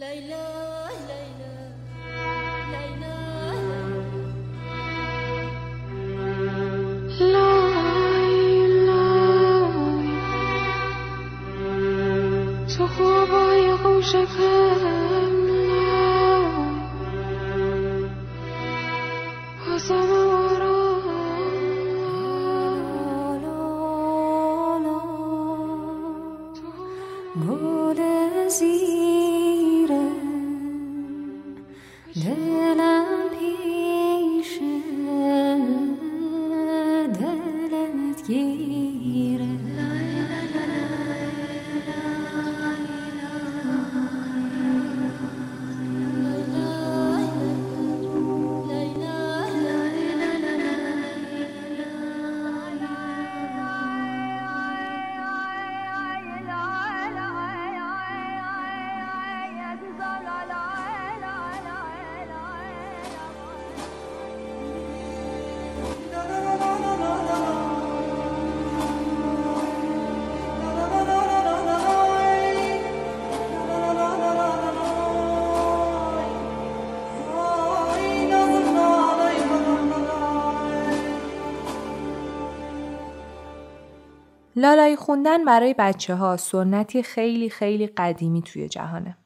تو لالایی خوندن برای بچه ها سنتی خیلی خیلی قدیمی توی جهانه.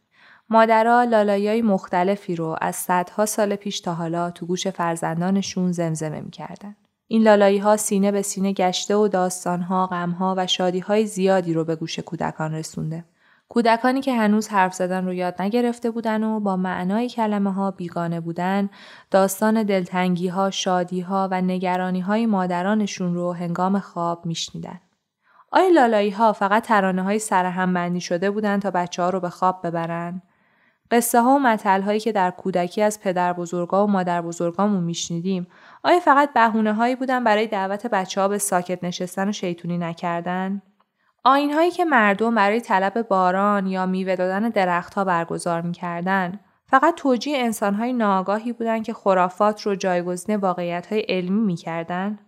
مادرها لالایی مختلفی رو از صدها سال پیش تا حالا تو گوش فرزندانشون زمزمه می‌کردن. این لالایی ها سینه به سینه گشته و داستانها، غمها و شادیهای زیادی رو به گوش کودکان رسونده. کودکانی که هنوز حرف زدن رو یاد نگرفته بودن و با معنای کلمه ها بیگانه بودن، داستان دلتنگی ها، شادی ها و نگرانی های مادرانشون رو هنگام خواب میشنیدن. آیا لالایی ها فقط ترانه های سرهم بندی شده بودند تا بچه ها رو به خواب ببرن؟ قصه ها و مطل هایی که در کودکی از پدر بزرگا و مادر بزرگامون میشنیدیم آیا فقط بهونه هایی بودن برای دعوت بچه ها به ساکت نشستن و شیطونی نکردن؟ آین هایی که مردم برای طلب باران یا میوه دادن درختها برگزار می‌کردن فقط توجیه انسان های ناآگاهی بودند که خرافات رو جایگزین واقعیت های علمی می‌کردن؟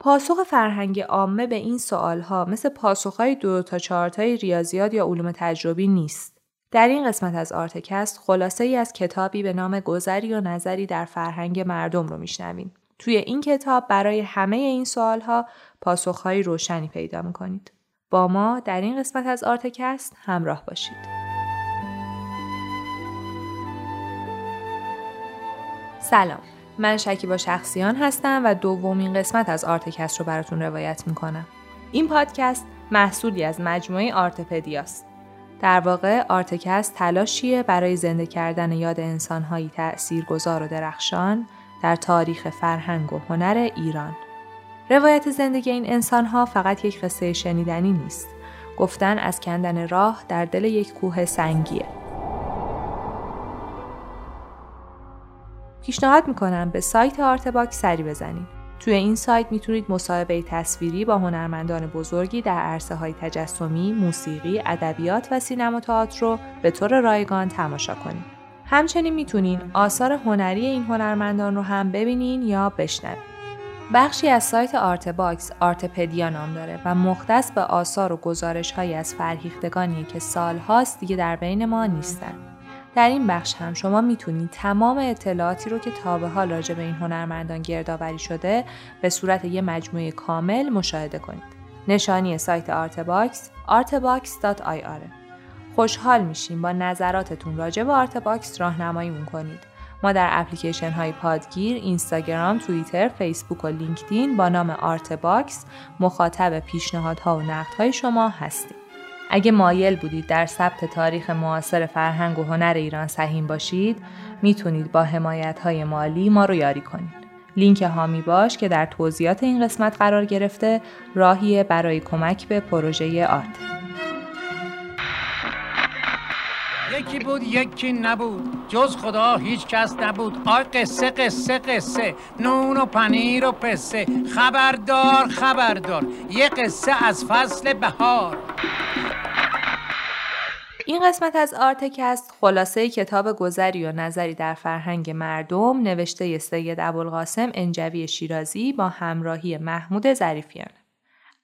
پاسخ فرهنگ عامه به این سوالها مثل پاسخهای دو تا چهارتای ریاضیات یا علوم تجربی نیست. در این قسمت از آرتکست خلاصه ای از کتابی به نام گذری و نظری در فرهنگ مردم رو میشنویم. توی این کتاب برای همه این سوالها پاسخهای روشنی پیدا می‌کنید. با ما در این قسمت از آرتکست همراه باشید. سلام من شکیبا شخصیان هستم و دومین قسمت از آرتکست رو براتون روایت می‌کنم. این پادکست محصولی از مجموعه آرتپدیاست. در واقع آرتکست تلاشیه برای زنده کردن یاد انسانهایی گذار و درخشان در تاریخ فرهنگ و هنر ایران. روایت زندگی این انسانها فقط یک قصه شنیدنی نیست. گفتن از کندن راه در دل یک کوه سنگیه. پیشنهاد می‌کنم به سایت آرتباکس سری بزنید. توی این سایت می‌تونید مصاحبه تصویری با هنرمندان بزرگی در عرصه های تجسمی، موسیقی، ادبیات و سینما تئاتر رو به طور رایگان تماشا کنید. همچنین می‌تونین آثار هنری این هنرمندان رو هم ببینین یا بشنوید. بخشی از سایت آرتباکس آرتپدیا نام داره و مختص به آثار و گزارش های از فرهیختگانی که سالهاست دیگه در بین ما نیستن. در این بخش هم شما می‌تونید تمام اطلاعاتی رو که تا به حال راجع به این هنرمندان گردآوری شده به صورت یه مجموعه کامل مشاهده کنید. نشانی سایت آرتباکس artbox.ir خوشحال میشیم با نظراتتون راجع به آرتباکس راهنماییمون کنید. ما در اپلیکیشن های پادگیر، اینستاگرام، توییتر، فیسبوک و لینکدین با نام آرتباکس مخاطب پیشنهادها و نقدهای شما هستیم. اگه مایل بودید در ثبت تاریخ معاصر فرهنگ و هنر ایران سهیم باشید می‌تونید با حمایت های مالی ما رو یاری کنید. لینک هامی باش که در توضیحات این قسمت قرار گرفته راهیه برای کمک به پروژه آرت. یکی بود یکی نبود. جز خدا هیچ کس نبود. آی قصه قصه قصه. نون و پنیر و پسه. خبردار خبردار. یه قصه از فصل بهار. این قسمت از آرتکست خلاصه کتاب گذری و نظری در فرهنگ مردم نوشته سید ابوالقاسم انجوی شیرازی با همراهی محمود ظریفیان.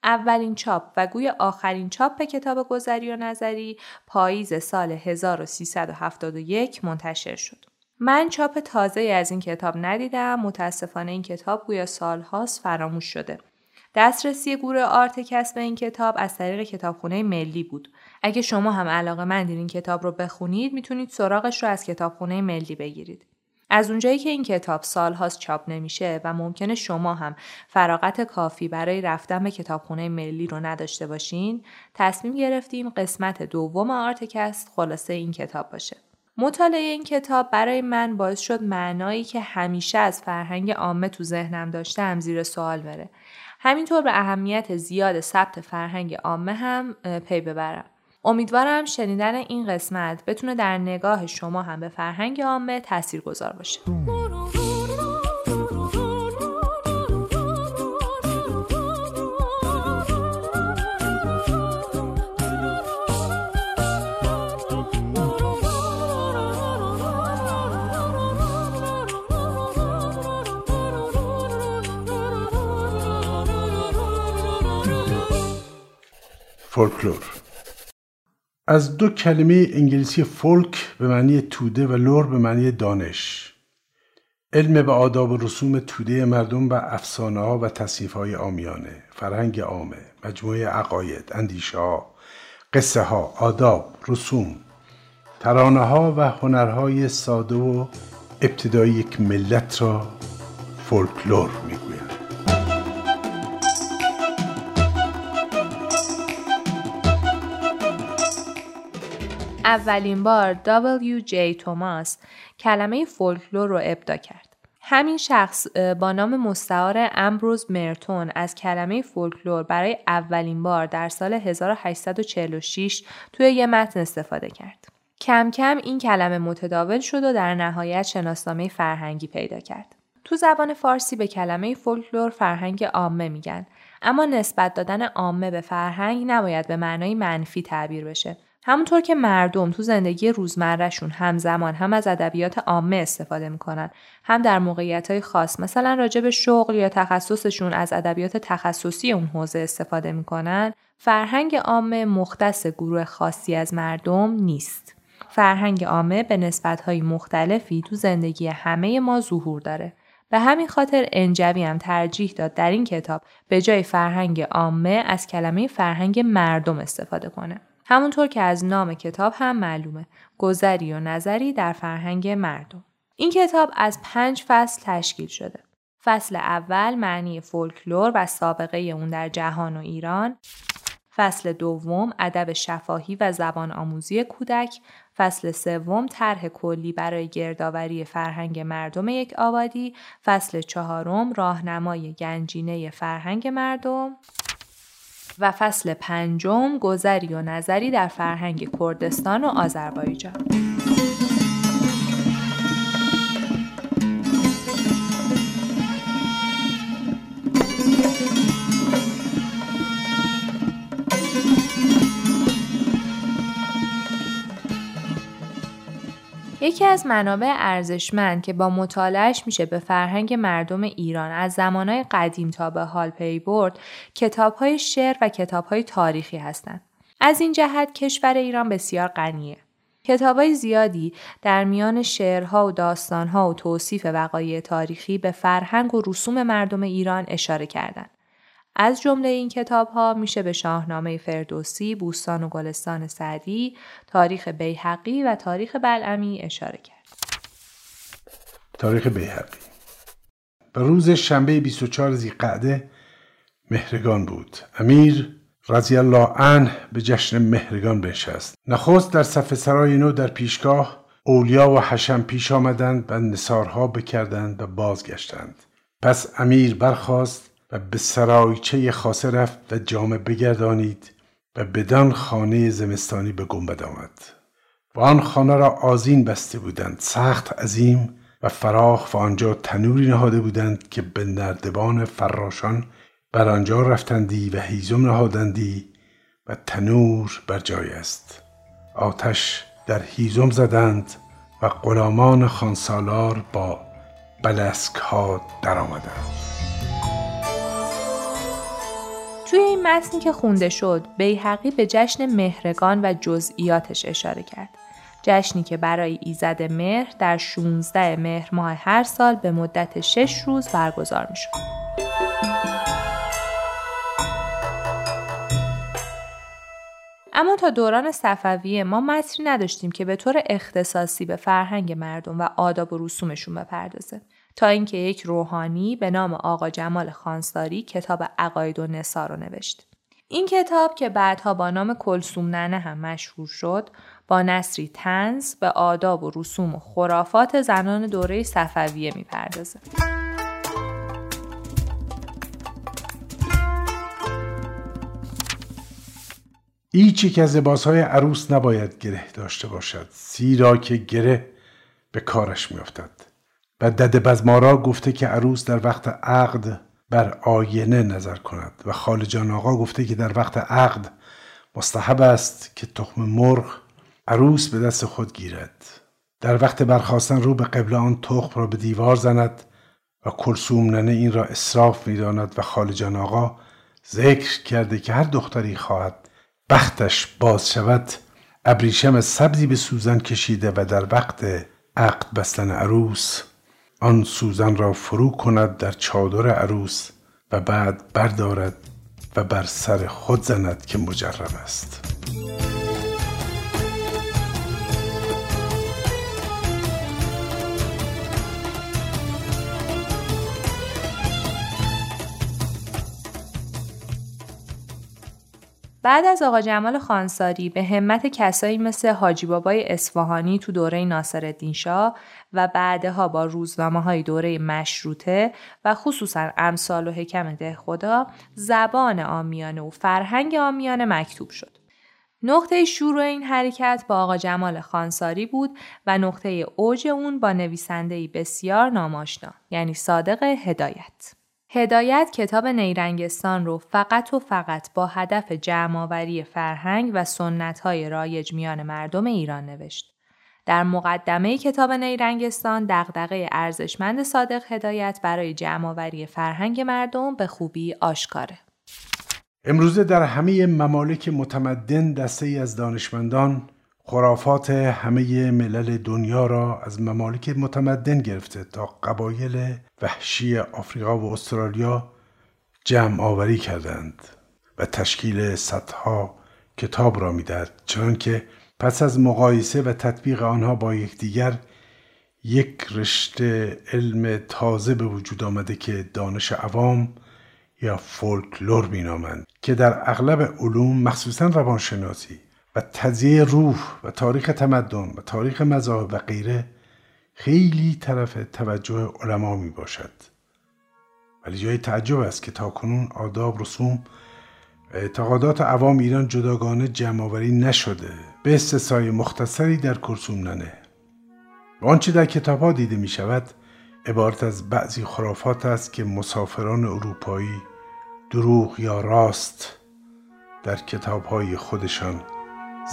اولین چاپ و گوی آخرین چاپ کتاب گذری و نظری پاییز سال 1371 منتشر شد. من چاپ تازه از این کتاب ندیدم متاسفانه این کتاب گویا سالهاست فراموش شده. دسترسی گروه آرتکست به این کتاب از طریق کتابخونه ملی بود. اگه شما هم علاقه مندین این کتاب رو بخونید می‌تونید سراغش رو از کتابخونه ملی بگیرید. از اونجایی که این کتاب سالهاست چاپ نمیشه و ممکنه شما هم فراغت کافی برای رفتن به کتابخونه ملی رو نداشته باشین تصمیم گرفتیم قسمت دوم آرتکست خلاصه این کتاب باشه مطالعه این کتاب برای من باعث شد معنایی که همیشه از فرهنگ عامه تو ذهنم داشتم زیر سوال بره. همینطور به اهمیت زیاد ثبت فرهنگ عامه هم پی ببرم. امیدوارم شنیدن این قسمت بتونه در نگاه شما هم به فرهنگ عامه تأثیر گذار باشه. فولکلور از دو کلمه انگلیسی فولک به معنی توده و لور به معنی دانش. علم به آداب و رسوم توده مردم و افسانه ها و تصیف های آمیانه. فرهنگ عامه مجموعه عقاید اندیشه ها قصه ها آداب رسوم ترانه ها و هنرهای ساده و ابتدایی یک ملت را فولکلور می‌گویند اولین بار جی توماس کلمه فولکلور رو ابدا کرد. همین شخص با نام مستعار امبروز مرتون از کلمه فولکلور برای اولین بار در سال 1846 توی یه متن استفاده کرد. کم کم این کلمه متداول شد و در نهایت شناسنامه فرهنگی پیدا کرد. تو زبان فارسی به کلمه فولکلور فرهنگ عامه میگن اما نسبت دادن عامه به فرهنگ نباید به معنای منفی تعبیر بشه همونطور که مردم تو زندگی روزمرهشون همزمان هم از ادبیات عامه استفاده می‌کنن هم در موقعیت های خاص مثلا راجع به شغل یا تخصصشون از ادبیات تخصصی اون حوزه استفاده می‌کنن فرهنگ عامه مختص گروه خاصی از مردم نیست. فرهنگ عامه به نسبتهای مختلفی تو زندگی همه ما ظهور داره. به همین خاطر انجوی هم ترجیح داد در این کتاب به جای فرهنگ عامه از کلمه فرهنگ مردم استفاده کنه. همونطور که از نام کتاب هم معلومه گذری و نظری در فرهنگ مردم. این کتاب از پنج فصل تشکیل شده. فصل اول معنی فولکلور و سابقه اون در جهان و ایران. فصل دوم ادب شفاهی و زبان آموزی کودک. فصل سوم طرح کلی برای گردآوری فرهنگ مردم یک آبادی. فصل چهارم راهنمای گنجینه فرهنگ مردم. و فصل پنجم گذری و نظری در فرهنگ کردستان و آذربایجان. یکی از منابع ارزشمند که با مطالعهش میشه به فرهنگ مردم ایران از زمانهای قدیم تا به حال پی برد کتابهای شعر و کتابهای تاریخی هستند. از این جهت کشور ایران بسیار غنیه. کتابهای زیادی در میان شعرها و داستانها و توصیف وقایع تاریخی به فرهنگ و رسوم مردم ایران اشاره کردند. از جمله این کتاب ها میشه به شاهنامه فردوسی، بوستان و گلستان سعدی، تاریخ بیحقی و تاریخ بلعمی اشاره کرد. تاریخ بیحقی به روز شنبه 24 زیقعده مهرگان بود. امیر رضی الله عنه به جشن مهرگان بنشست. نخست در صف سرای نو در پیشگاه اولیا و حشم پیش آمدند و نصارها بکردند و بازگشتند. پس امیر برخواست و به سرایچه خاصه رفت و جامه بگردانید و بدان خانه زمستانی به گنبد آمد. و آن خانه را آزین بسته بودند سخت عظیم و فراخ و آنجا تنوری نهاده بودند که به نردبان فراشان بر آنجا رفتندی و هیزم نهادندی و تنور بر جای است. آتش در هیزم زدند و غلامان خانسالار با بلسک ها در توی این متنی که خونده شد بیحقی به جشن مهرگان و جزئیاتش اشاره کرد. جشنی که برای ایزد مهر در 16 مهر ماه هر سال به مدت 6 روز برگزار می شد. اما تا دوران صفویه ما متنی نداشتیم که به طور اختصاصی به فرهنگ مردم و آداب و رسومشون بپردازه تا اینکه یک روحانی به نام آقا جمال خانساری کتاب عقاید و نسا رو نوشت این کتاب که بعدها با نام کلسوم ننه هم مشهور شد با نصری تنز به آداب و رسوم و خرافات زنان دوره صفویه می‌پردازه. هیچ یک از لباسهای عروس نباید گره داشته باشد زیرا که گره به کارش میافتد و دد بزمارا گفته که عروس در وقت عقد بر آینه نظر کند و خالجان آقا گفته که در وقت عقد مستحب است که تخم مرغ عروس به دست خود گیرد. در وقت برخواستن رو به قبل آن تخم را به دیوار زند و کلسوم ننه این را اصراف می‌داند و خالجان آقا ذکر کرده که هر دختری خواهد بختش باز شود ابریشم سبزی به سوزن کشیده و در وقت عقد بستن عروس آن سوزن را فرو کند در چادر عروس و بعد بردارد و بر سر خود زند که مجرب است. بعد از آقا جمال خانساری به همت کسایی مثل حاجی بابای اصفهانی تو دوره ناصرالدین شاه و بعدها با روزنامه های دوره مشروطه و خصوصا امثال و حکم ده خدا زبان آمیانه و فرهنگ آمیانه مکتوب شد. نقطه شروع این حرکت با آقا جمال خانساری بود و نقطه اوج اون با نویسنده بسیار ناماشنا یعنی صادق هدایت. هدایت کتاب نیرنگستان رو فقط و فقط با هدف جمعآوری فرهنگ و سنتهای رایج میان مردم ایران نوشت. در مقدمه کتاب نیرنگستان دغدغه ارزشمند صادق هدایت برای جمعآوری فرهنگ مردم به خوبی آشکاره. امروزه در همه ممالک متمدن دسته ای از دانشمندان خرافات همه ملل دنیا را از ممالک متمدن گرفته تا قبایل وحشی آفریقا و استرالیا جمع آوری کردند و تشکیل صدها کتاب را می‌دهد چنانکه پس از مقایسه و تطبیق آنها با یکدیگر یک رشته علم تازه به وجود آمده که دانش عوام یا فولکلور مینامند که در اغلب علوم مخصوصا روانشناسی و تزیه روح و تاریخ تمدن و تاریخ مذاهب و غیره خیلی طرف توجه علما می باشد ولی جای تعجب است که تاکنون آداب رسوم اعتقادات عوام ایران جداگانه جمعآوری نشده. به استثای مختصری در کرسوم ننه و آنچه در کتاب ها دیده می شود عبارت از بعضی خرافات است که مسافران اروپایی دروغ یا راست در کتاب های خودشان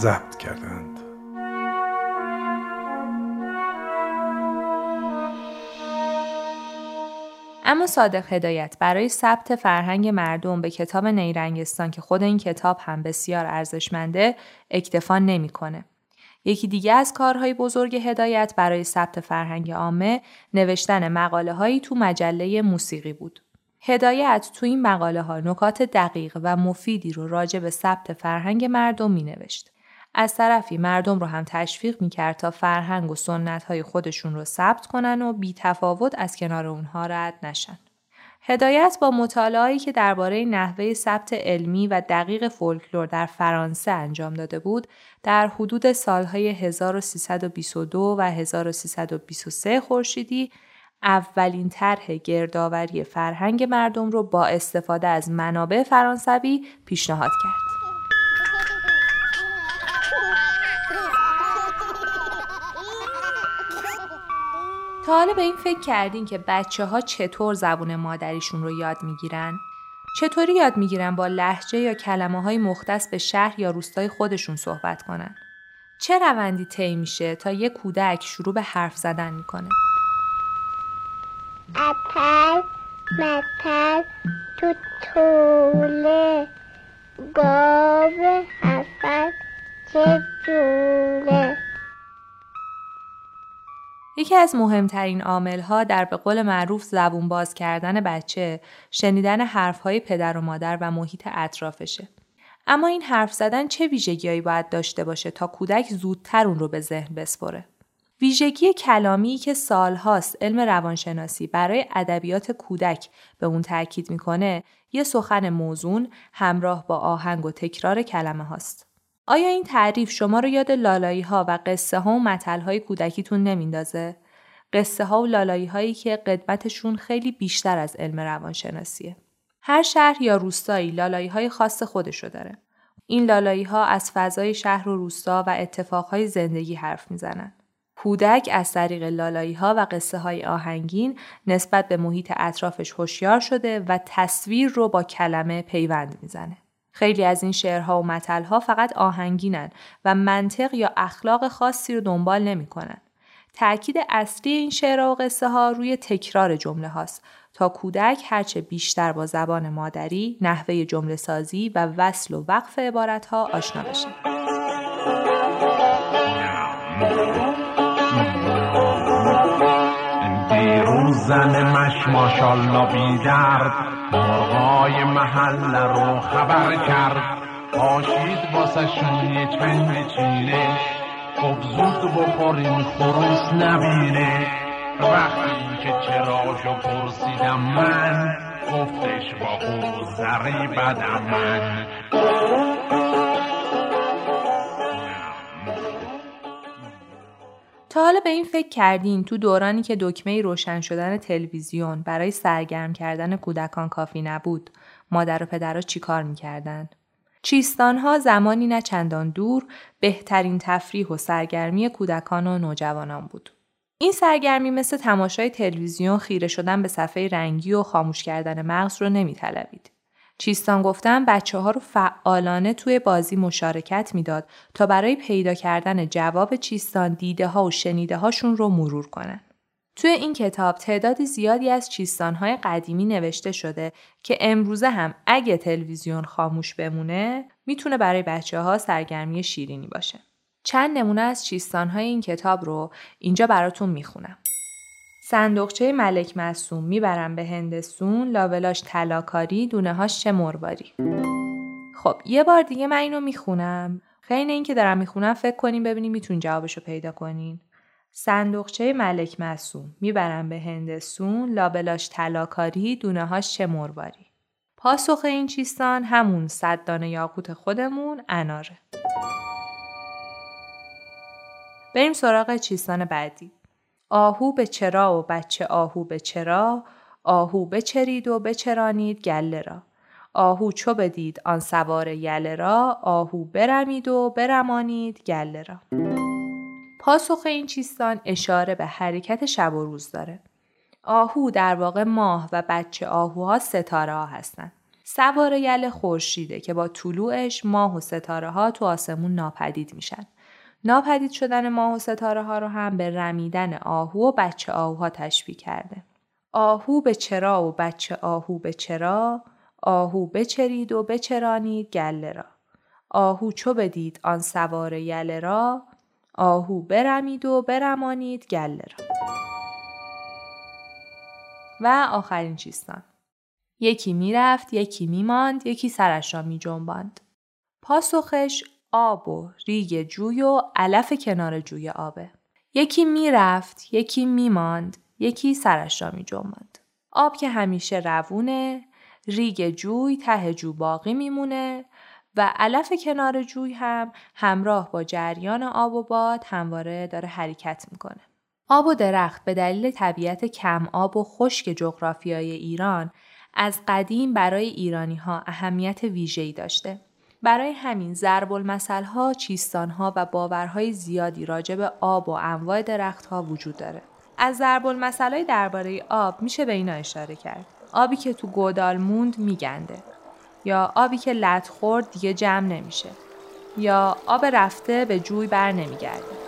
ضبط کردند. اما صادق هدایت برای ثبت فرهنگ مردم به کتاب نیرنگستان که خود این کتاب هم بسیار ارزشمنده اکتفا نمی‌کنه. یکی دیگه از کارهای بزرگ هدایت برای ثبت فرهنگ عامه نوشتن مقاله هایی تو مجله موسیقی بود. هدایت تو این مقاله ها نکات دقیق و مفیدی رو راجع به ثبت فرهنگ مردم می نوشت. از طرفی مردم رو هم تشویق می‌کرد تا فرهنگ و سنت های خودشون رو ثبت کنن و بی تفاوت از کنار اونها رد نشن. هدایت با مطالعاتی که درباره نحوه ثبت علمی و دقیق فولکلور در فرانسه انجام داده بود در حدود سالهای 1322 و 1323 خورشیدی اولین طرح گردآوری فرهنگ مردم رو با استفاده از منابع فرانسوی پیشنهاد کرد. حالا به این فکر کردین که بچه ها چطور زبون مادریشون رو یاد می‌گیرن؟ چطوری یاد می‌گیرن با لحجه یا کلمه های مختص به شهر یا روستای خودشون صحبت کنن؟ چه روندی طی میشه تا یه کودک شروع به حرف زدن می‌کنه؟ اپل متل تو طوله گاو حسد چه جوله یکی از مهمترین عاملها در به قول معروف زبون باز کردن بچه شنیدن حرفهای پدر و مادر و محیط اطرافشه. اما این حرف زدن چه ویژگیهایی باید داشته باشه تا کودک زودتر اون رو به ذهن بسپره؟ ویژگی کلامی که سالهاست علم روانشناسی برای ادبیات کودک به اون تاکید می‌کنه یه سخن موزون همراه با آهنگ و تکرار کلمه هاست. آیا این تعریف شما رو یاد لالایی ها و قصه ها و متل های کودکیتون نمیندازه؟ قصه ها و لالایی هایی که قدمتشون خیلی بیشتر از علم روانشناسیه. هر شهر یا روستایی لالایی های خاص خودشو داره. این لالایی ها از فضای شهر و روستا و اتفاقهای زندگی حرف می‌زنن. کودک از طریق لالایی ها و قصه های آهنگین نسبت به محیط اطرافش هوشیار شده و تصویر رو با کلمه پیوند می‌زنه. خیلی از این شعرها و متلها فقط آهنگینن و منطق یا اخلاق خاصی رو دنبال نمی‌کنن. تأکید اصلی این شعرها و قصه ها روی تکرار جمله هاست تا کودک هرچه بیشتر با زبان مادری، نحوه جمله سازی و وصل و وقف عبارت ها آشنا بشه. دیروز زن مش ماشالله بیدرد مرغای محل رو خبر کرد. پاشید واسه یه چند چینه. خب زود بخوریم خروس نبینه. وقتی که چراشو پرسیدم من گفتش با زری بدم من. تا حالا به این فکر کردین تو دورانی که دکمه روشن شدن تلویزیون برای سرگرم کردن کودکان کافی نبود مادر و پدرها چیکار می‌کردن؟ چیستانها زمانی نه چندان دور بهترین تفریح و سرگرمی کودکان و نوجوانان بود. این سرگرمی مثل تماشای تلویزیون خیره شدن به صفحه رنگی و خاموش کردن مغز رو نمیطلبید. چیستان گفتن بچه ها رو فعالانه توی بازی مشارکت می‌داد تا برای پیدا کردن جواب چیستان دیده ها و شنیده هاشون رو مرور کنن. توی این کتاب تعداد زیادی از چیستانهای قدیمی نوشته شده که امروزه هم اگه تلویزیون خاموش بمونه می‌تونه برای بچه ها سرگرمی شیرینی باشه. چند نمونه از چیستانهای این کتاب رو اینجا براتون می‌خونم. صندوقچه ملک معصوم می‌برم به هندسون لابلاش تلاکاری دونه هاش چه مرواری. خب یه بار دیگه من اینو می‌خونم. خیلی اینکه دارم می‌خونم فکر کنیم ببینیم می‌تونین جوابشو پیدا کنین. صندوقچه ملک معصوم می‌برم به هندسون لابلاش تلاکاری دونه هاش چه مرواری. پاسخ این چیستان همون صد دانه یاقوت خودمون اناره. بریم سراغ چیستان بعدی. آهو به چرا و بچه آهو به چرا آهو بچرید و بچرانید گله را. آهو چو بدید آن سوار یله را آهو برمید و برمانید گله را. پاسخ این چیستان اشاره به حرکت شب و روز داره. آهو در واقع ماه و بچه آهوها ستاره ها هستند. سوار یله خورشیده که با طلوعش ماه و ستاره ها تو آسمون ناپدید میشن. ناپدید شدن ماه و ستاره ها رو هم به رمیدن آهو و بچه آهوها تشبیه کرده. آهو به چرا و بچه آهو به چرا، آهو بچرید و بچرانید گله را. آهو چو بدید آن سوار یله را، آهو برمید و برمانید گله را. و آخرین چیستان. یکی می‌رفت، یکی میماند، یکی سرش را می جنباند. پاسخش آب و ریگ جوی و علف کنار جوی آبه. یکی می‌رفت، یکی میماند، یکی سرش را می جنباند. آب که همیشه روونه، ریگ جوی ته جو باقی میمونه و علف کنار جوی هم همراه با جریان آب و باد همواره داره حرکت می‌کنه. آب و درخت به دلیل طبیعت کم آب و خشک جغرافیای ایران از قدیم برای ایرانی ها اهمیت ویژه‌ای داشته. برای همین ضرب المثل ها، چیستان ها و باورهای زیادی راجع به آب و انواع درخت ها وجود داره. از ضرب المثل درباره آب میشه به اینا اشاره کرد. آبی که تو گودال موند میگنده. یا آبی که لط خورد دیگه جمع نمیشه. یا آب رفته به جوی بر نمیگرده.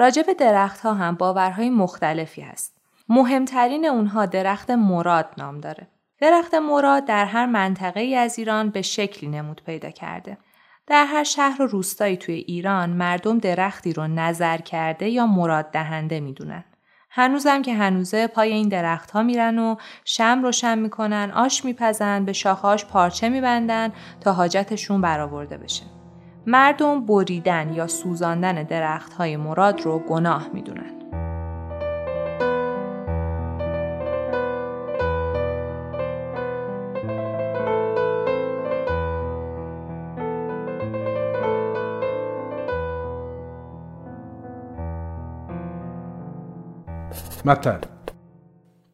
راجع به درخت ها هم باورهای مختلفی هست. مهمترین اونها درخت مراد نام داره. درخت مراد در هر منطقه ای از ایران به شکلی نمود پیدا کرده. در هر شهر و روستایی توی ایران مردم درختی رو نظر کرده یا مراد دهنده می‌دونن. هنوزم که هنوزه پای این درخت ها میرن و شم روشن می‌کنن، آش میپزن، به شاخهاش پارچه میبندن تا حاجتشون برآورده بشه. مردم بریدن یا سوزاندن درخت های مراد رو گناه می‌دونن. متل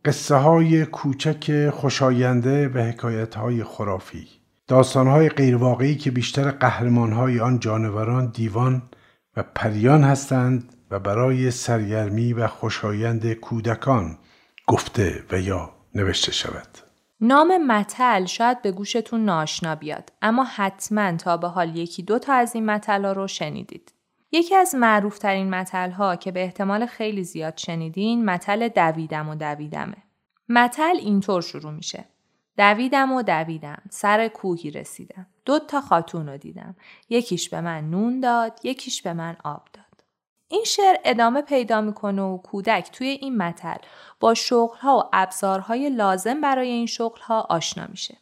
قصه های کوچک خوشاینده و حکایت های خرافی داستان های غیرواقعی که بیشتر قهرمان های آن جانوران دیوان و پریان هستند و برای سرگرمی و خوشایند کودکان گفته و یا نوشته شود نام متل شاید به گوشتون ناشنا بیاد اما حتما تا به حال یکی دو تا از این متل رو شنیدید. یکی از معروفترین متل ها که به احتمال خیلی زیاد شنیدین متل دویدم و دویدمه. متل اینطور شروع میشه. دویدم و دویدم. سر کوهی رسیدم. دو تا خاتون رو دیدم. یکیش به من نون داد یکیش به من آب داد. این شعر ادامه پیدا می‌کنه و کودک توی این متل با شغلها و ابزارهای لازم برای این شغلها آشنا میشه.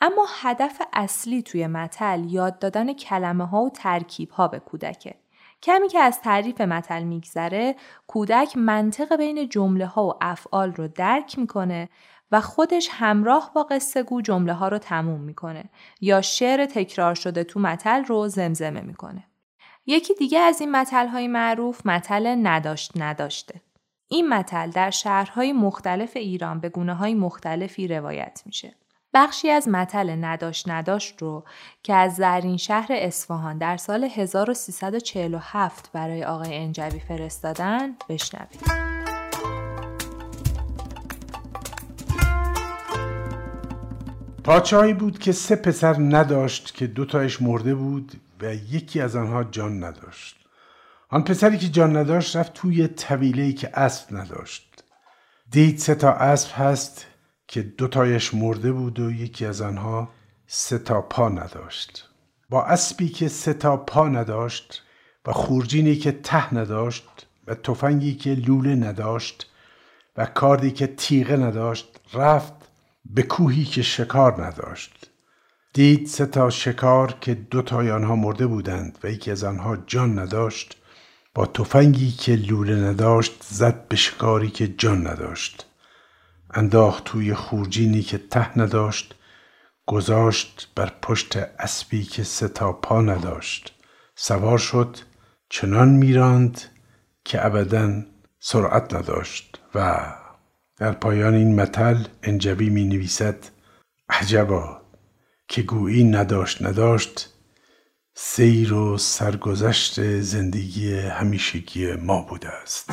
اما هدف اصلی توی متل یاد دادن کلمه ها و ترکیب ها به کودکه. کمی که از تعریف متل میگذره کودک منطق بین جمله ها و افعال رو درک می‌کنه و خودش همراه با قصه گو جمله ها رو تموم می‌کنه یا شعر تکرار شده تو متل رو زمزمه می‌کنه. یکی دیگه از این متل های معروف متل نداشت نداشته. این متل در شهرهای مختلف ایران به گونه های مختلفی روایت میشه. بخشی از متل نداشت نداشت رو که از زرین شهر اصفهان در سال 1347 برای آقای انجبی فرستادن بشنوید. پادشاهی بود که سه پسر نداشت که دوتایش مرده بود و یکی از آنها جان نداشت. آن پسری که جان نداشت رفت توی طویله‌ای که اسب نداشت. دید سه تا اسب هست که دوتایش مرده بود و یکی از آنها سه تا پا نداشت. با اسبی که سه تا پا نداشت و خورجینی که ته نداشت و تفنگی که لوله نداشت و کاردی که تیغه نداشت رفت به کوهی که شکار نداشت. دید سه تا شکار که دو تای آنها مرده بودند و یکی از آنها جان نداشت با تفنگی که لوله نداشت زد به شکاری که جان نداشت. انداخت توی خورجینی که ته نداشت گذاشت بر پشت اسبی که سه تا پا نداشت. سوار شد چنان میراند که ابدا سرعت نداشت و در پایان این متل انجبی می نویسد عجبا که گویی نداشت نداشت سیر و سرگذشت زندگی همیشگی ما بوده است.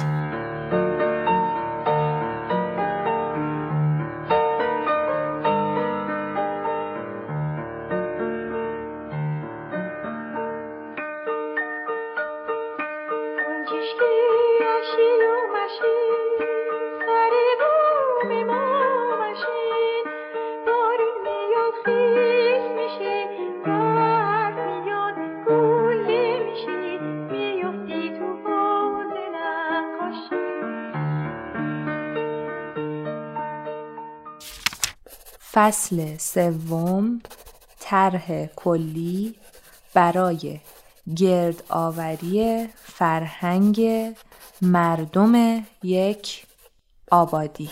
فصل سوم طرح کلی برای گرد آوری فرهنگ مردم یک آبادی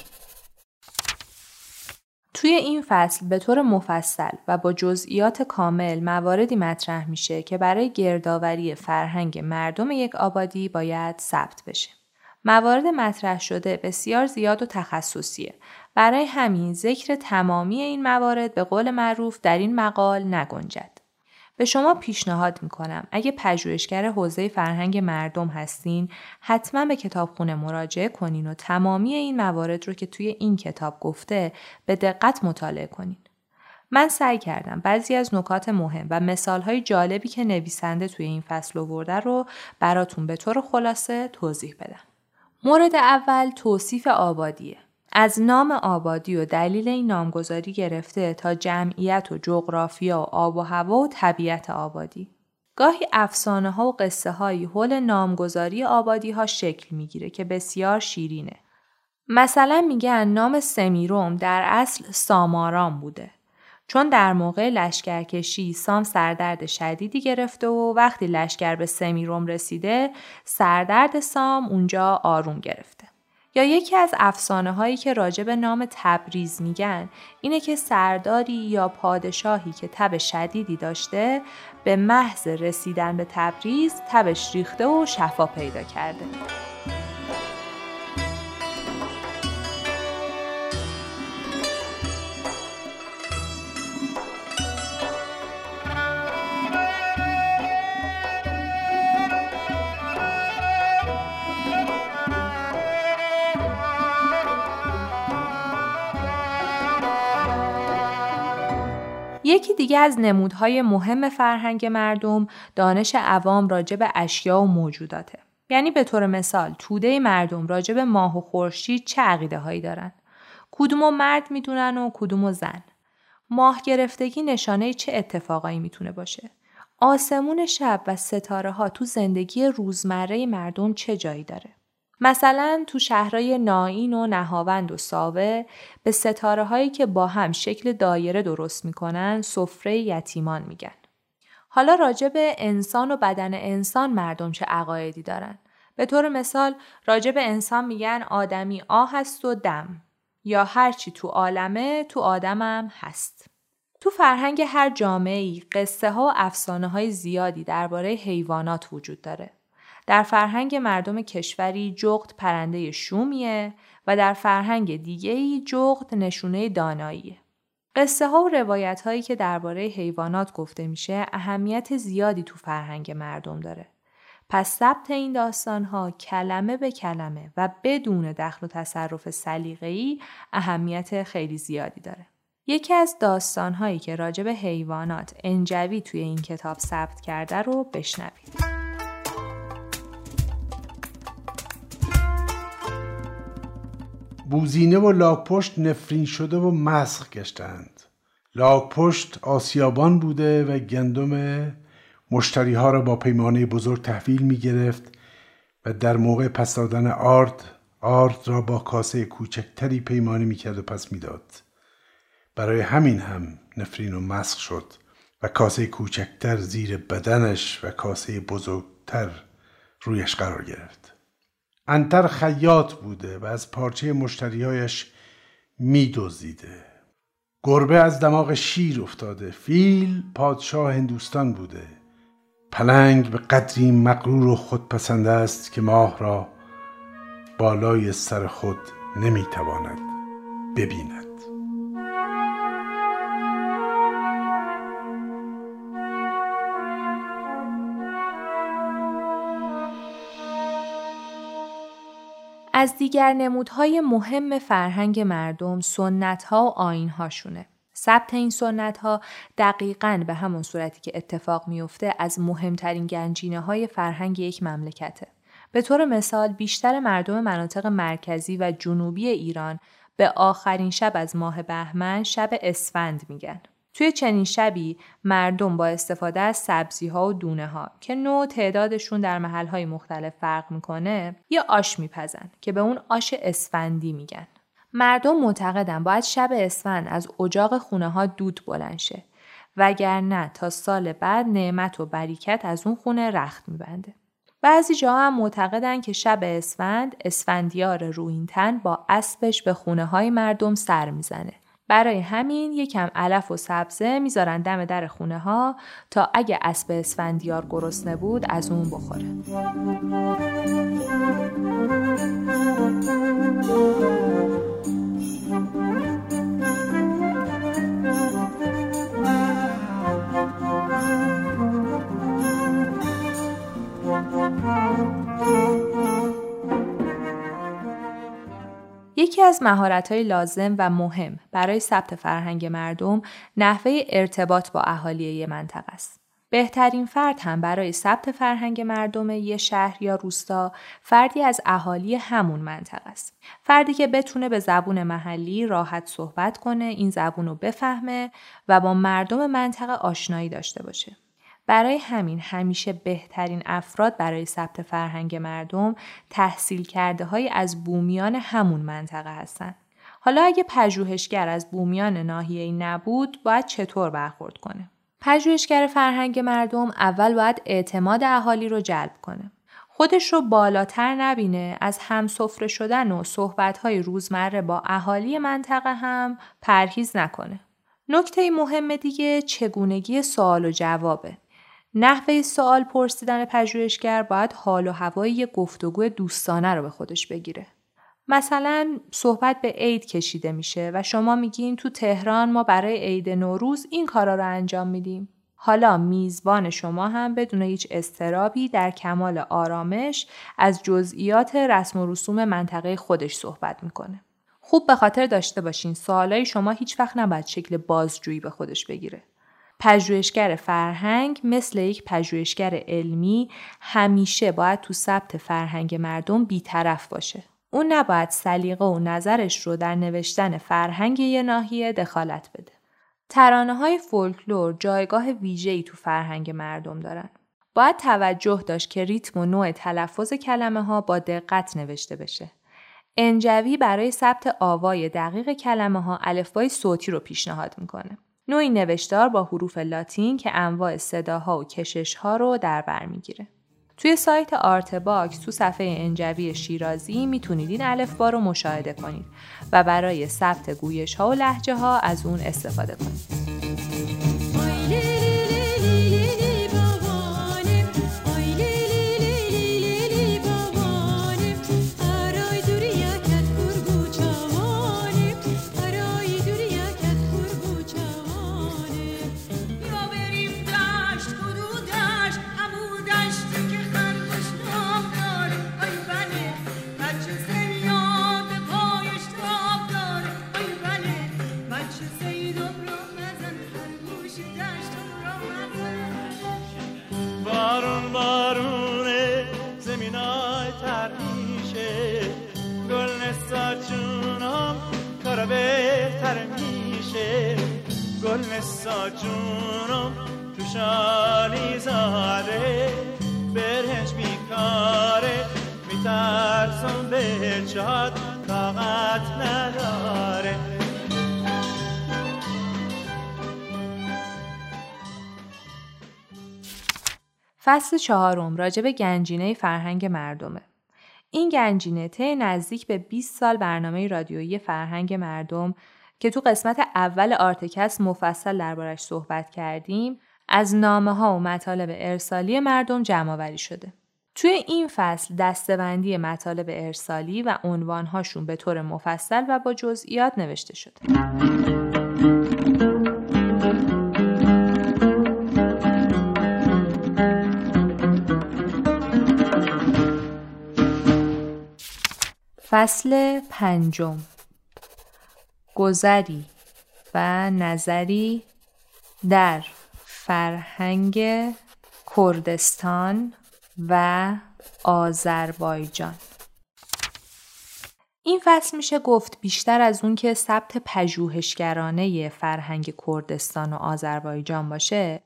توی این فصل به طور مفصل و با جزئیات کامل مواردی مطرح میشه که برای گردآوری فرهنگ مردم یک آبادی باید ثبت بشه. موارد مطرح شده بسیار زیاد و تخصصیه برای همین ذکر تمامی این موارد به قول معروف در این مقال نگنجد. به شما پیشنهاد می‌کنم اگه پژوهشگر حوزه فرهنگ مردم هستین حتما به کتابخونه مراجعه کنین و تمامی این موارد رو که توی این کتاب گفته به دقت مطالعه کنین. من سعی کردم بعضی از نکات مهم و مثالهای جالبی که نویسنده توی این فصل آورده رو براتون به طور خلاصه توضیح بدم. مورد اول توصیف آبادیه. از نام آبادی و دلیل این نامگذاری گرفته تا جمعیت و جغرافیا و آب و هوا و طبیعت آبادی. گاهی افسانه ها و قصه هایی حول نامگذاری آبادی ها شکل می‌گیره که بسیار شیرینه. مثلا میگن نام سمیروم در اصل سامارام بوده. چون در موقع لشکرکشی سام سردرد شدیدی گرفته و وقتی لشکر به سمیروم رسیده سردرد سام اونجا آروم گرفته. یا یکی از افسانه هایی که راجع به نام تبریز میگن اینه که سرداری یا پادشاهی که تب شدیدی داشته به محض رسیدن به تبریز تبش ریخته و شفا پیدا کرده. یکی دیگه از نمودهای مهم فرهنگ مردم دانش عوام راجع به اشیا و موجوداته. یعنی به طور مثال توده مردم راجع به ماه و خورشید چه عقیده هایی دارن؟ کدومو مرد می‌دونن و کدومو زن؟ ماه گرفتگی نشانه چه اتفاقایی می‌تونه باشه؟ آسمون شب و ستاره ها تو زندگی روزمره مردم چه جایی داره؟ مثلا تو شهرهای ناین و نهاوند و ساوه به ستاره هایی که با هم شکل دایره درست می‌کنن سفره یتیمان میگن. حالا راجع به انسان و بدن انسان مردم چه عقایدی دارن؟ به طور مثال راجع به انسان میگن آدمی آه هست و دم یا هرچی تو عالمه تو آدمم هست. تو فرهنگ هر جامعه ای قصه ها و افسانه های زیادی درباره حیوانات وجود داره. در فرهنگ مردم کشوری جغد پرنده شومیه و در فرهنگ دیگه‌ای جغد نشونه داناییه. قصه ها و روایت هایی که درباره حیوانات گفته میشه اهمیت زیادی تو فرهنگ مردم داره. پس ثبت این داستان ها کلمه به کلمه و بدون دخل و تصرف سلیقه‌ای اهمیت خیلی زیادی داره. یکی از داستان هایی که راجع به حیوانات انجوی توی این کتاب ثبت کرده رو بشنوید. بوزینه و لاکپشت نفرین شده و مسخ گشتند لاکپشت آسیابان بوده و گندم مشتری ها را با پیمانه بزرگ تحویل می گرفت و در موقع پس دادن آرد آرد را با کاسه کوچکتری پیمانه می کرد و پس می‌داد. برای همین هم نفرین و مسخ شد و کاسه کوچکتر زیر بدنش و کاسه بزرگتر رویش قرار گرفت. انتر خیاط بوده و از پارچه مشتریایش میدزدیده. گربه از دماغ شیر افتاده. فیل پادشاه هندوستان بوده. پلنگ به قدری مغرور و خودپسند است که ماه را بالای سر خود نمی‌تواند ببیند. از دیگر نمودهای مهم فرهنگ مردم سنت ها و آین هاشونه. ثبت این سنت ها دقیقا به همون صورتی که اتفاق میفته از مهمترین گنجینه های فرهنگ یک مملکته. به طور مثال بیشتر مردم مناطق مرکزی و جنوبی ایران به آخرین شب از ماه بهمن شب اسفند میگن. توی چنین شبی مردم با استفاده از سبزی ها و دونه ها که نوع تعدادشون در محل های مختلف فرق می‌کنه یه آش میپزن که به اون آش اسفندی میگن. مردم معتقدن باید شب اسفند از اجاق خونه ها دود بلند شه وگرنه تا سال بعد نعمت و بریکت از اون خونه رخت میبنده. بعضی جا هم معتقدن که شب اسفند اسفندیار روینتن با اسبش به خونه های مردم سر می‌زنه برای همین یکم علف و سبزه می‌ذارن دم در خونه ها تا اگه اسب اسفندیار گرسنه بود از اون بخوره. یکی از مهارت‌های لازم و مهم برای ثبت فرهنگ مردم نحوه ارتباط با اهالی یه منطقه است. بهترین فرد هم برای ثبت فرهنگ مردم یه شهر یا روستا فردی از اهالی همون منطقه است. فردی که بتونه به زبون محلی راحت صحبت کنه، این زبون رو بفهمه و با مردم منطقه آشنایی داشته باشه. برای همین همیشه بهترین افراد برای ثبت فرهنگ مردم تحصیل کرده های از بومیان همون منطقه هستند. حالا اگه پژوهشگر از بومیان ناحیه نبود باید چطور برخورد کنه؟ پژوهشگر فرهنگ مردم اول باید اعتماد اهالی رو جلب کنه. خودش رو بالاتر نبینه از هم سفره شدن و صحبتهای روزمره با اهالی منطقه هم پرهیز نکنه. نکته مهم دیگه چگونگی سوال و جوابه. نحوه سوال پرسیدن پژوهشگر باید حال و هوای گفتگو دوستانه رو به خودش بگیره. مثلا صحبت به عید کشیده میشه و شما میگین تو تهران ما برای عید نوروز این کارا رو انجام میدیم. حالا میزبان شما هم بدون هیچ استرابی در کمال آرامش از جزئیات رسم و رسوم منطقه خودش صحبت می‌کنه. خوب به خاطر داشته باشین سوالای شما هیچ وقت نباید شکل بازجویی به خودش بگیره. پژوهشگر فرهنگ مثل یک پژوهشگر علمی همیشه باید تو ثبت فرهنگ مردم بیطرف باشه. اون نباید سلیقه و نظرش رو در نوشتن فرهنگ یه ناحیه دخالت بده. ترانه های فولکلور جایگاه ویژه‌ای تو فرهنگ مردم دارن. باید توجه داشت که ریتم و نوع تلفظ کلمه ها با دقت نوشته بشه. انجوی برای ثبت آوای دقیق کلمه ها الفبای صوتی رو پیشنهاد می‌کنه. نوعی نوشتار با حروف لاتین که انواع صداها و کششها رو در بر می‌گیره. توی سایت آرت باکس تو صفحه انجوی شیرازی می‌تونید این الفبا رو مشاهده کنید و برای ثبت گویش ها و لهجه ها از اون استفاده کنید. مسا جونم تو شالی زاده برهش بیکاره میترسم به جاد طاقت نداره فصل چهارم راجع به گنجینه فرهنگ مردمه. این گنجینه ته نزدیک به 20 سال برنامه رادیویی فرهنگ مردم که تو قسمت اول آرتکس مفصل دربارش صحبت کردیم از نامه ها و مطالب ارسالی مردم جمع آوری شده. توی این فصل دستبندی مطالب ارسالی و عنوانهاشون به طور مفصل و با جزئیات نوشته شده. فصل پنجم گذری و نظری در فرهنگ کردستان و آذربایجان این فصل میشه گفت بیشتر از اون که ثبت پژوهشگرانه فرهنگ کردستان و آذربایجان باشه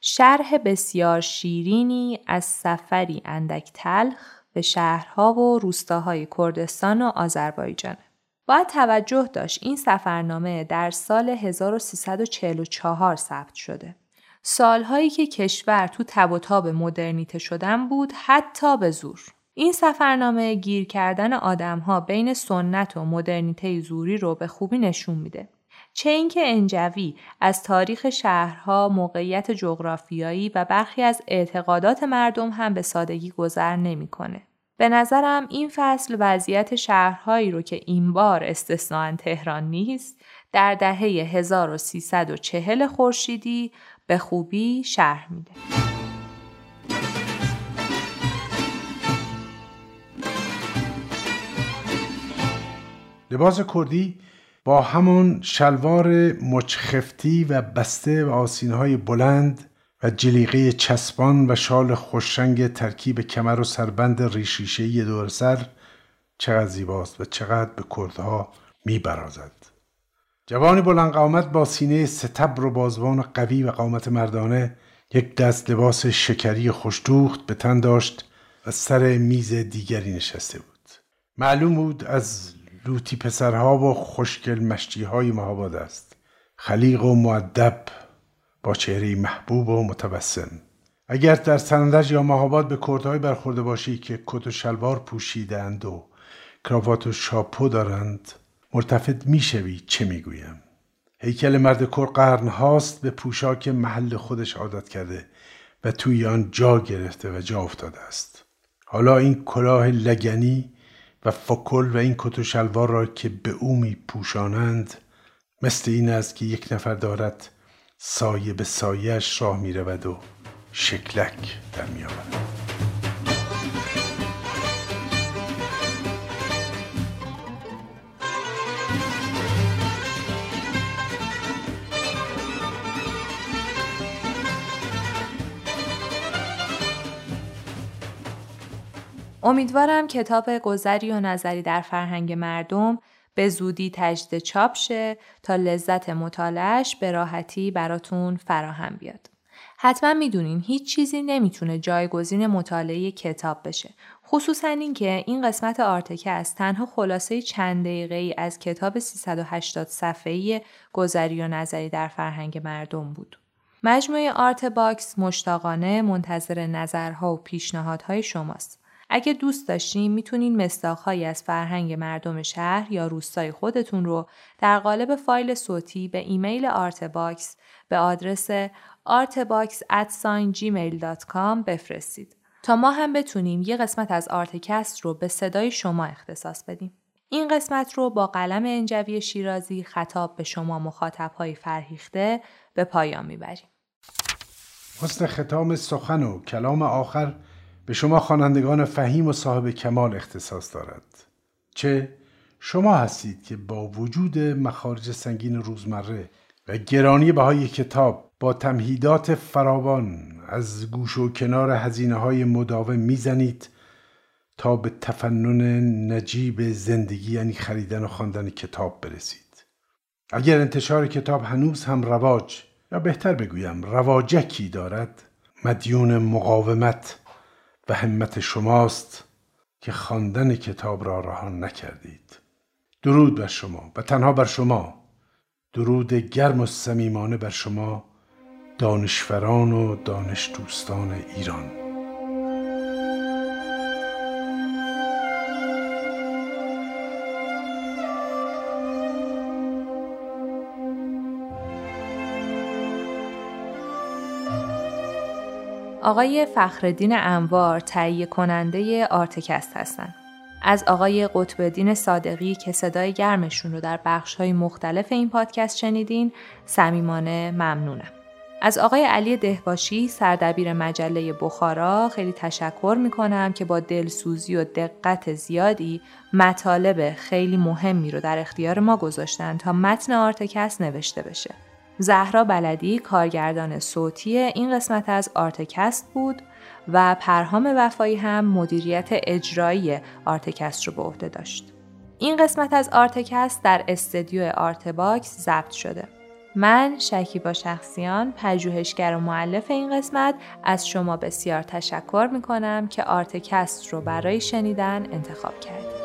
شرح بسیار شیرینی از سفری اندک تلخ به شهرها و روستاهای کردستان و آذربایجانه. باید توجه داشت این سفرنامه در سال 1344 ثبت شده. سالهایی که کشور تو تب و تاب مدرنیته شدن بود حتی به زور. این سفرنامه گیر کردن آدمها بین سنت و مدرنیته زوری رو به خوبی نشون میده. چه اینکه انجوی از تاریخ شهرها، موقعیت جغرافیایی و برخی از اعتقادات مردم هم به سادگی گذر نمی‌کنه. به نظرم این فصل وضعیت شهرهایی رو که این بار استثنان تهران نیست در دهه 1340 خورشیدی به خوبی شرح میده. لباس کردی با همان شلوار مچخفتی و بسته و آسینهای بلند و جلیقه چسبان و شال خوشرنگ ترکیب کمر و سربند ریشیشهی دور سر چقدر زیباست و چقدر به کردها میبرازد. جوانی بلند قامت با سینه ستبر و بازوان قوی و قامت مردانه یک دست لباس شکری خوشدوخت به تن داشت و سر میز دیگری نشسته بود. معلوم بود از لوتی پسرها و خوشگل مشتی های مهاباد است. خلیق و معدب با چهره محبوب و متبسم اگر در سندج یا مهاباد به کردهایی برخورده باشی که کت و شلوار پوشیدند و کراوات و شاپو دارند مرتفت می‌شوی چه می‌گویم؟ هیکل مرد کر قرن هاست به پوشاک محل خودش عادت کرده و توی آن جا گرفته و جا افتاده است. حالا این کلاه لگنی و فکل و این کت و شلوار را که به او می پوشانند مثل این است که یک نفر دارد سایه به سایهش راه می رود و شکلک در می آورد. امیدوارم کتاب گذری و نظری در فرهنگ مردم به زودی تجدید چاپ شه تا لذت مطالعش به راحتی براتون فراهم بیاد. حتما می‌دونین هیچ چیزی نمی‌تونه جایگزین مطالعه کتاب بشه. خصوصا اینکه این قسمت از تنها خلاصه چند دقیقه ای از کتاب 380 صفحه‌ای گذری و نظری در فرهنگ مردم بود. مجموعه آرت باکس مشتاقانه منتظر نظرها و پیشنهادهای شماست. اگه دوست داشتین می‌تونین مصداق‌هایی از فرهنگ مردم شهر یا روستای خودتون رو در قالب فایل صوتی به ایمیل آرتباکس به آدرس artbox@gmail.com بفرستید تا ما هم بتونیم یه قسمت از آرتکست رو به صدای شما اختصاص بدیم. این قسمت رو با قلم انجوی شیرازی خطاب به شما مخاطبهای فرهیخته به پایان می‌بریم. حسن ختام سخن و کلام آخر به شما خوانندگان فهیم و صاحب کمال اختصاص دارد. چه؟ شما هستید که با وجود مخارج سنگین روزمره و گرانی بهای کتاب با تمهیدات فراوان از گوش و کنار هزینه های مداوم می‌زنید تا به تفنن نجیب زندگی یعنی خریدن و خواندن کتاب برسید. اگر انتشار کتاب هنوز هم رواج یا بهتر بگویم رواجکی دارد مدیون مقاومت و همت شماست که خواندن کتاب را رهان نکردید. درود بر شما و تنها بر شما. درود گرم و صمیمانه بر شما دانشوران و دانش دوستان ایران. آقای فخرالدین انوار تهیه کننده آرتکست هستند. از آقای قطب‌الدین صادقی که صدای گرمشون رو در بخش های مختلف این پادکست شنیدین صمیمانه ممنونم. از آقای علی دهباشی سردبیر مجله بخارا خیلی تشکر می‌کنم که با دلسوزی و دقت زیادی مطالب خیلی مهمی رو در اختیار ما گذاشتن تا متن آرتکست نوشته بشه. زهرا بلدی کارگردان صوتی این قسمت از آرتکست بود و پرهام وفایی هم مدیریت اجرایی آرتکست رو به عهده داشت. این قسمت از آرتکست در استدیو آرتباکس ضبط شده. من شکیبا شخصیان پژوهشگر و مؤلف این قسمت از شما بسیار تشکر می کنم که آرتکست رو برای شنیدن انتخاب کردید.